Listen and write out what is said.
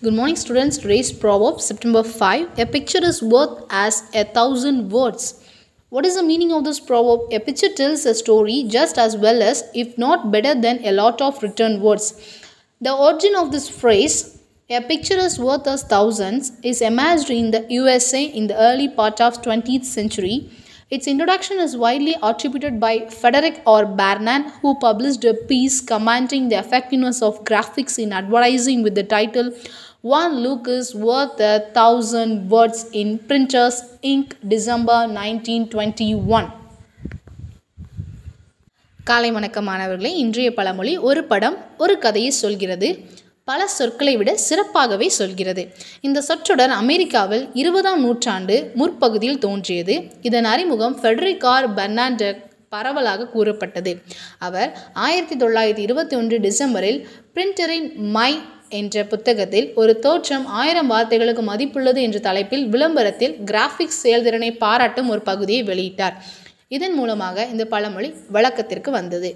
Good morning, students. Today's proverb, September 5. A picture is worth as a thousand words. What is the meaning of this proverb? A picture tells a story just as well as, if not better than, a lot of written words. The origin of this phrase, a picture is worth as thousands, is emerged in the USA in the early part of 20th century. Its introduction is widely attributed by Frederick R. Barnan, who published a piece commenting the effectiveness of graphics in advertising with the title One Look is Worth a Thousand Words in Printers Inc. December 1921. காலை வணக்கம் மாணவர்களே இன்றைய பழமொழி ஒரு படம் ஒரு கதையை சொல்கிறது பல சொற்களை விட சிறப்பாகவே சொல்கிறது. இந்த சொற்றொடர் அமெரிக்காவில் இருபதாம் நூற்றாண்டு முற்பகுதியில் தோன்றியது. இதன் அறிமுகம் ஃபெடரிக் பெர்னாண்டக் பரவலாக கூறப்பட்டது. அவர் ஆயிரத்தி தொள்ளாயிரத்தி இருபத்தி ஒன்று டிசம்பரில் பிரிண்டரின் மை என்ற புத்தகத்தில் ஒரு தோற்றம் ஆயிரம் வார்த்தைகளுக்கு மதிப்புள்ளது என்ற தலைப்பில் விளம்பரத்தில் கிராஃபிக்ஸ் செயல்திறனை பாராட்டும் ஒரு பகுதியை வெளியிட்டார். இதன் மூலமாக இந்த பழமொழி வழக்கத்திற்கு வந்தது.